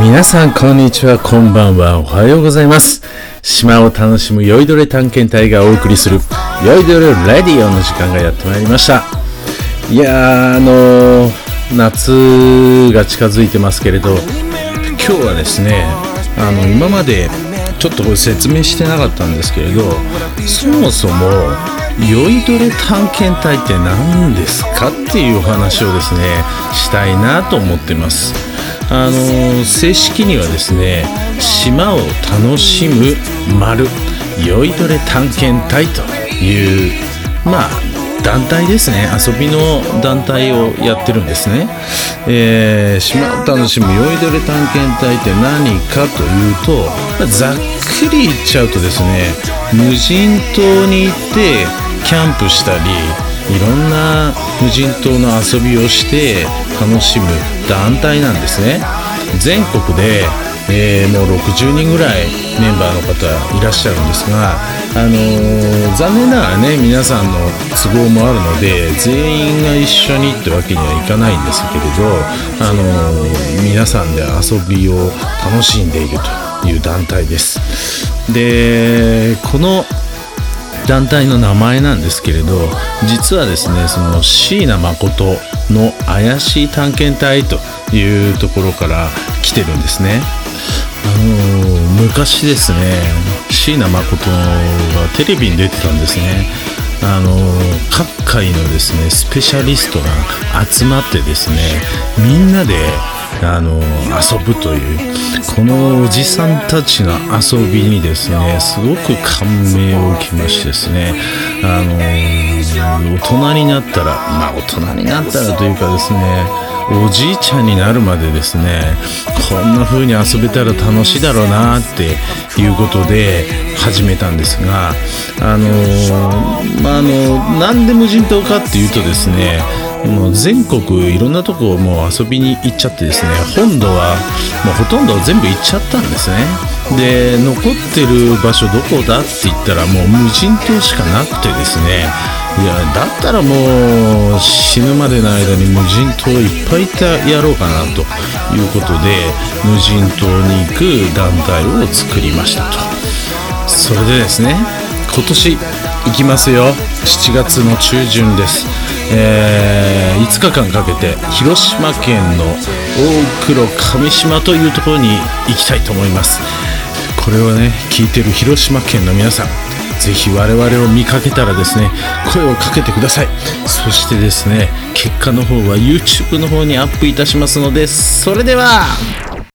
皆さんこんにちはこんばんは。おはようございます。島を楽しむ酔いどれ探検隊がお送りする酔いどれレディオの時間がやってまいりました。いやーあのー、夏が近づいてますけれど今日はですねあの今までちょっとこれ説明してなかったんですけれどそもそも酔いどれ探検隊って何ですかっていうお話をですねしたいなと思ってます。あの正式にはですね島を楽しむ丸酔いどれ探検隊というまあ団体ですね。遊びの団体をやってるんですね、えー、島を楽しむ酔いどれ探検隊って何かというとざっくり言っちゃうとですね無人島に行ってキャンプしたりいろんな無人島の遊びをして楽しむ団体なんですね。全国でえー、もう60人ぐらいメンバーの方いらっしゃるんですが、あのー、残念ながらね皆さんの都合もあるので全員が一緒にってわけにはいかないんですけれど、あのー、皆さんで遊びを楽しんでいるという団体です。でこの団体の名前なんですけれど実はですねその椎名誠の怪しい探検隊というところから来てるんですね。あの昔ですね椎名誠がテレビに出てたんですね。あの各界のですねスペシャリストが集まってですねみんなであの遊ぶというこのおじさんたちの遊びにですねすごく感銘を受けましてですねあの大人になったらまあ大人になったらというかですねおじいちゃんになるまでですねこんな風に遊べたら楽しいだろうなっていうことで始めたんですがあのまああの何で無人島かっていうとですねもう全国いろんなとこもう遊びに行っちゃってですね本土はもうほとんど全部行っちゃったんですね。で残ってる場所どこだって言ったらもう無人島しかなくてですねいやだったらもう死ぬまでの間に無人島いっぱいいたやろうかなということで無人島に行く団体を作りましたと。それでですね今年行きますよ。7月の中旬です、えー、5日間かけて広島県の大黒上島というところに行きたいと思います。これをね聞いてる広島県の皆さんぜひ我々を見かけたらですね声をかけてください。そしてですね結果の方は YouTube の方にアップいたしますのでそれでは。